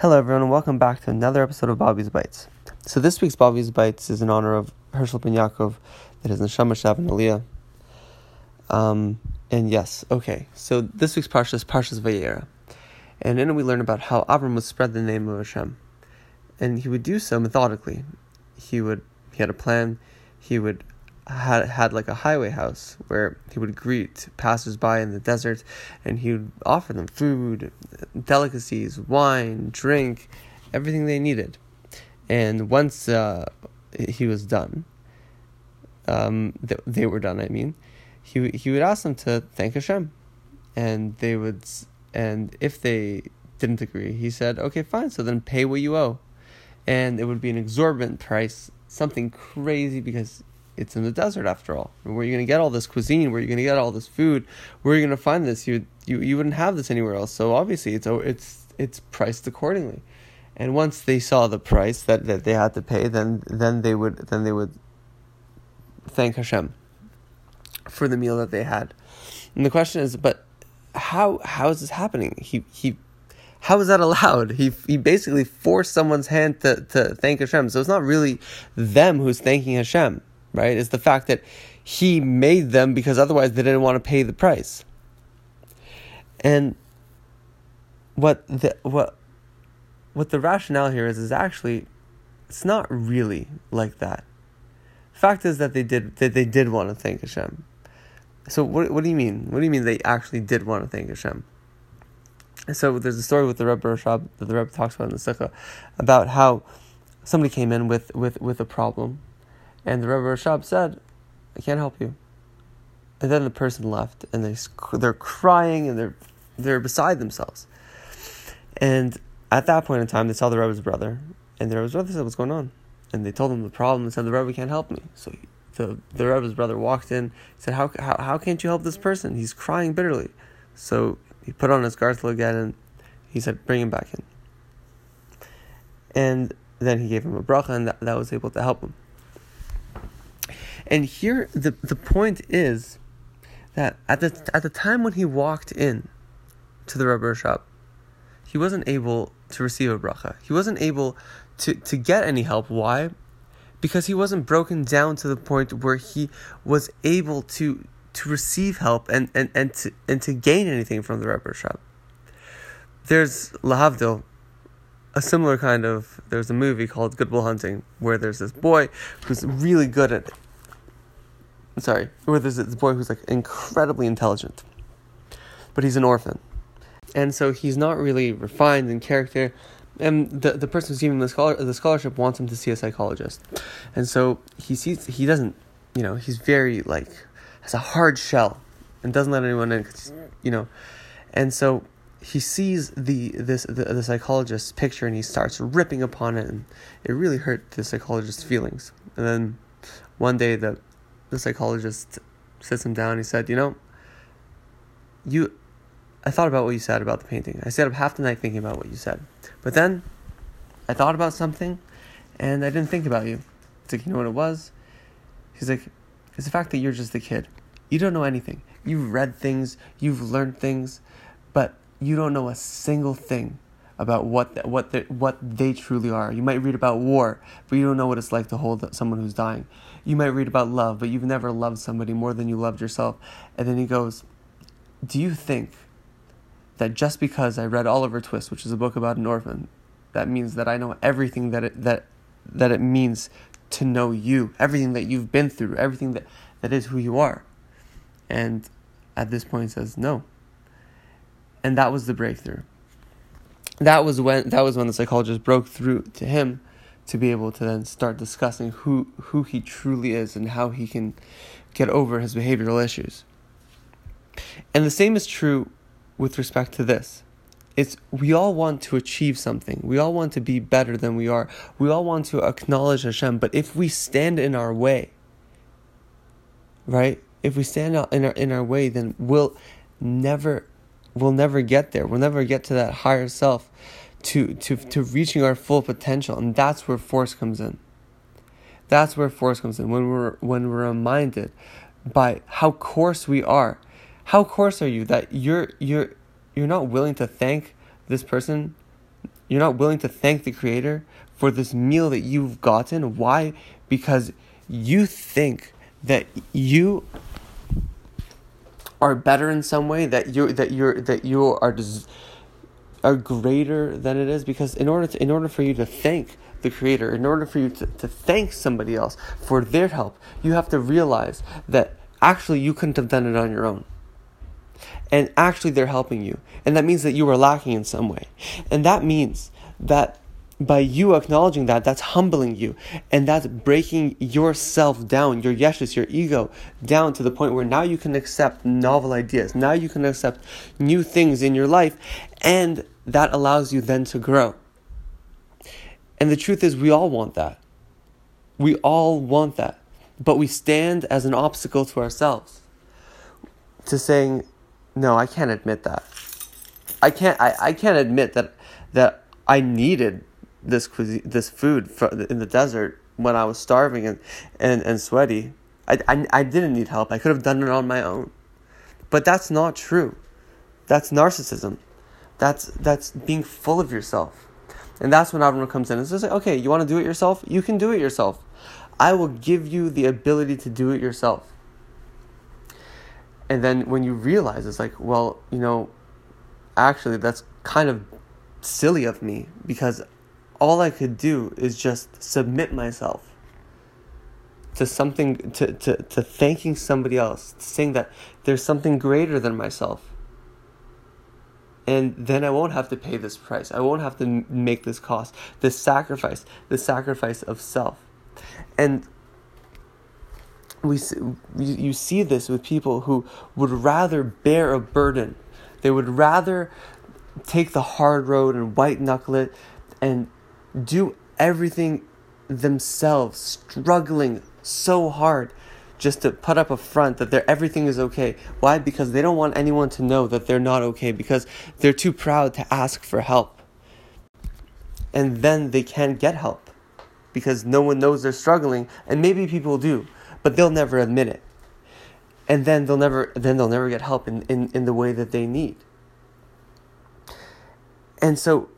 Hello, everyone, and welcome back to another episode of Bobby's Bites. So, this week's Bobby's Bites is in honor of Herschel ben Yaakov, that is Neshama Shav and Aliyah. Um, and yes, okay, so this week's Parsha is Parshas Vayera. And in it, we learn about how Abram would spread the name of Hashem. And he would do so methodically. He would, he had a plan, he would had had like a highway house where he would greet passersby in the desert and he would offer them food, delicacies, wine, drink, everything they needed. And once uh, he was done, um, th- they were done. I mean, he he would ask them to thank Hashem, and they would, and if they didn't agree, he said, "Okay, fine. So then pay what you owe," and it would be an exorbitant price, something crazy because it's in the desert after all. Where are you going to get all this cuisine? Where are you going to get all this food? Where are you going to find this? You you you wouldn't have this anywhere else. So obviously it's it's it's priced accordingly. And once they saw the price that, that they had to pay, then then they would then they would thank Hashem for the meal that they had. And the question is, but how how is this happening? He he how is that allowed? He he basically forced someone's hand to, to thank Hashem. So it's not really them who's thanking Hashem right? Is the fact that he made them because otherwise they didn't want to pay the price. And what the what what the rationale here is is actually it's not really like that. Fact is that they did that they did want to thank Hashem. So what what do you mean? What do you mean they actually did want to thank Hashem? So there's a story with the Rebbe Rashab that the Rebbe talks about in the Sikha about how somebody came in with, with, with a problem and the Rebbe Rashab said, I can't help you. And then the person left, and they, they're crying and they're, they're beside themselves. And at that point in time, they saw the Rebbe's brother, and the Rebbe's brother said, What's going on? And they told him the problem and said, The Rebbe can't help me. So the, the Rebbe's brother walked in, said, how, how, how can't you help this person? He's crying bitterly. So he put on his gartel again, and he said, Bring him back in. And then he gave him a bracha, and that, that was able to help him. And here the the point is that at the at the time when he walked in to the Rebbe Rashab, he wasn't able to receive a bracha. He wasn't able to, to get any help. Why? Because he wasn't broken down to the point where he was able to to receive help and, and, and to and to gain anything from the Rebbe Rashab. There's Lahavdil, a similar kind of there's a movie called Good Will Hunting where there's this boy who's really good at sorry, where there's this? Boy who's like incredibly intelligent, but he's an orphan, and so he's not really refined in character. And the the person who's giving the scholar the scholarship wants him to see a psychologist, and so he sees he doesn't, you know, he's very like has a hard shell, and doesn't let anyone in, you know, and so he sees the this the, the psychologist's picture and he starts ripping upon it, and it really hurt the psychologist's feelings. And then one day the the psychologist sits him down. He said, "You know, you, I thought about what you said about the painting. I stayed up half the night thinking about what you said, but then I thought about something, and I didn't think about you. It's like you know what it was. He's like, it's the fact that you're just a kid. You don't know anything. You've read things, you've learned things, but you don't know a single thing about what the, what the, what they truly are. You might read about war, but you don't know what it's like to hold someone who's dying. You might read about love, but you've never loved somebody more than you loved yourself. And then he goes, "Do you think that just because I read Oliver Twist, which is a book about an orphan, that means that I know everything that it that that it means to know you, everything that you've been through, everything that that is who you are?" And at this point, he says, "No." And that was the breakthrough that was when that was when the psychologist broke through to him to be able to then start discussing who who he truly is and how he can get over his behavioral issues. And the same is true with respect to this. It's we all want to achieve something. We all want to be better than we are. We all want to acknowledge Hashem, but if we stand in our way, right? If we stand in our in our way, then we'll never we'll never get there. We'll never get to that higher self to, to, to reaching our full potential. And that's where force comes in. That's where force comes in. When we're, when we're reminded by how coarse we are. How coarse are you that you're, you're, you're not willing to thank this person you're not willing to thank the creator for this meal that you've gotten. Why? Because you think that you are better in some way that you that you're that you are des- are greater than it is because in order to in order for you to thank the creator in order for you to, to thank somebody else for their help you have to realize that actually you couldn't have done it on your own. And actually they're helping you. And that means that you are lacking in some way. And that means that by you acknowledging that, that's humbling you. And that's breaking yourself down, your yeshus, your ego, down to the point where now you can accept novel ideas. Now you can accept new things in your life. And that allows you then to grow. And the truth is, we all want that. We all want that. But we stand as an obstacle to ourselves to saying, no, I can't admit that. I can't, I, I can't admit that, that I needed this cuisine, this food in the desert when I was starving and, and, and sweaty. I, I, I didn't need help. I could have done it on my own. But that's not true. That's narcissism. That's that's being full of yourself. And that's when Avram comes in. Just like, okay, you want to do it yourself? You can do it yourself. I will give you the ability to do it yourself. And then when you realize it's like, well, you know, actually that's kind of silly of me because all I could do is just submit myself to something, to, to, to thanking somebody else, saying that there's something greater than myself. And then I won't have to pay this price. I won't have to make this cost, this sacrifice, the sacrifice of self. And we you see this with people who would rather bear a burden. They would rather take the hard road and white knuckle it and do everything themselves, struggling so hard just to put up a front that they everything is okay. Why? Because they don't want anyone to know that they're not okay because they're too proud to ask for help. And then they can't get help because no one knows they're struggling and maybe people do, but they'll never admit it. And then they'll never then they'll never get help in, in, in the way that they need. And so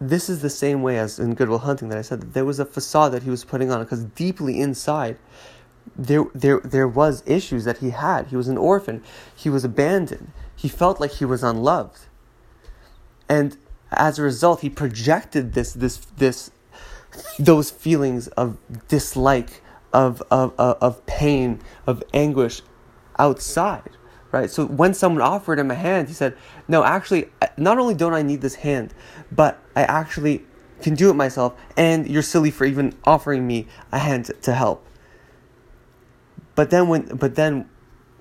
this is the same way as in Good Will Hunting that I said that there was a facade that he was putting on because deeply inside there there there was issues that he had. He was an orphan. He was abandoned. He felt like he was unloved. And as a result, he projected this this this those feelings of dislike, of of of, of pain, of anguish outside right? So when someone offered him a hand, he said, No, actually, not only don't I need this hand, but I actually can do it myself, and you're silly for even offering me a hand to help. But then when but then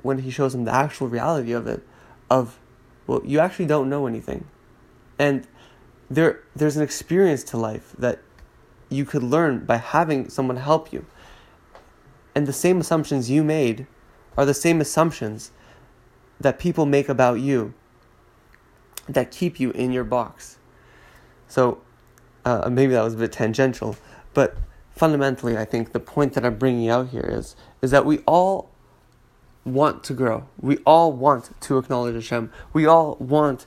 when he shows him the actual reality of it, of well, you actually don't know anything. And there there's an experience to life that you could learn by having someone help you. And the same assumptions you made are the same assumptions that people make about you that keep you in your box. So uh, maybe that was a bit tangential, but fundamentally, I think the point that I'm bringing out here is is that we all want to grow. We all want to acknowledge Hashem. We all want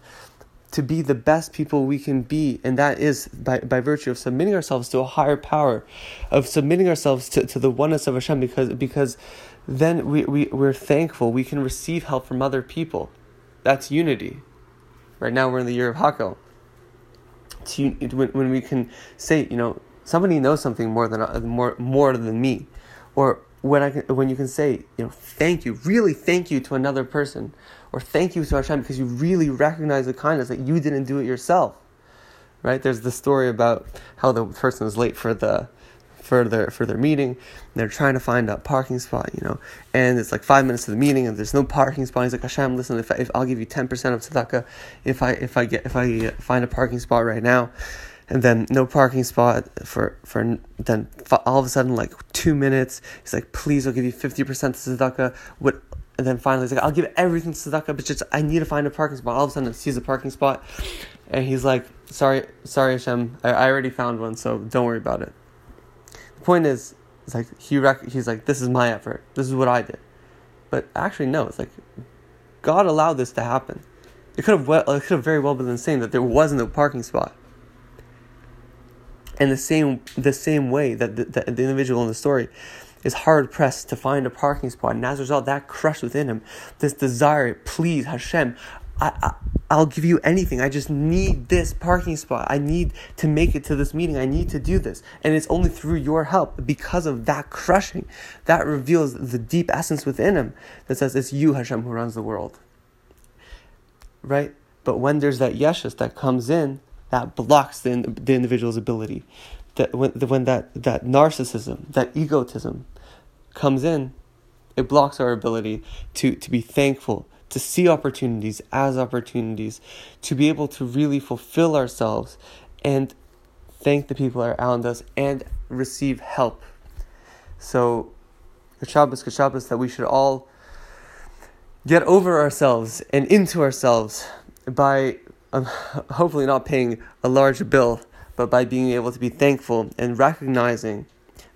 to be the best people we can be, and that is by, by virtue of submitting ourselves to a higher power, of submitting ourselves to, to the oneness of Hashem, because because then we, we, we're thankful. We can receive help from other people. That's unity. Right now we're in the year of Hakhel. To, when, when we can say, you know, somebody knows something more than uh, more more than me, or when I can, when you can say, you know, thank you, really thank you to another person, or thank you to Hashem because you really recognize the kindness that you didn't do it yourself, right? There's the story about how the person is late for the for their for their meeting. they're trying to find a parking spot, you know, and it's like five minutes to the meeting, and there's no parking spot. He's like, Hashem, listen, if, I, if I'll give you ten percent of tzedakah, if I if I get if I find a parking spot right now, and then no parking spot for for then all of a sudden like two minutes, he's like, please, I'll give you fifty percent tzedakah. What? And then finally, he's like, I'll give everything to tzedakah, but just I need to find a parking spot. All of a sudden, he sees a parking spot, and he's like, sorry, sorry, Hashem, I, I already found one, so don't worry about it point is, it's like he rec- he's like, this is my effort. This is what I did. But actually, no. It's like God allowed this to happen. It could have well, it could have very well been saying that there wasn't a parking spot. And the same the same way that the, the, the individual in the story is hard pressed to find a parking spot, and as a result, that crushed within him this desire, please Hashem, I, I will give you anything. I just need this parking spot. I need to make it to this meeting. I need to do this. And it's only through your help because of that crushing that reveals the deep essence within him that says it's you, Hashem, who runs the world. Right? But when there's that yeshus that comes in, that blocks the, the individual's ability. That when, when that, that narcissism, that egotism comes in, it blocks our ability to, to be thankful, to see opportunities as opportunities, to be able to really fulfill ourselves and thank the people around us and receive help. So, Kashabas, Kashabas, that we should all get over ourselves and into ourselves by um, hopefully not paying a large bill, but by being able to be thankful and recognizing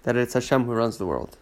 that it's Hashem who runs the world.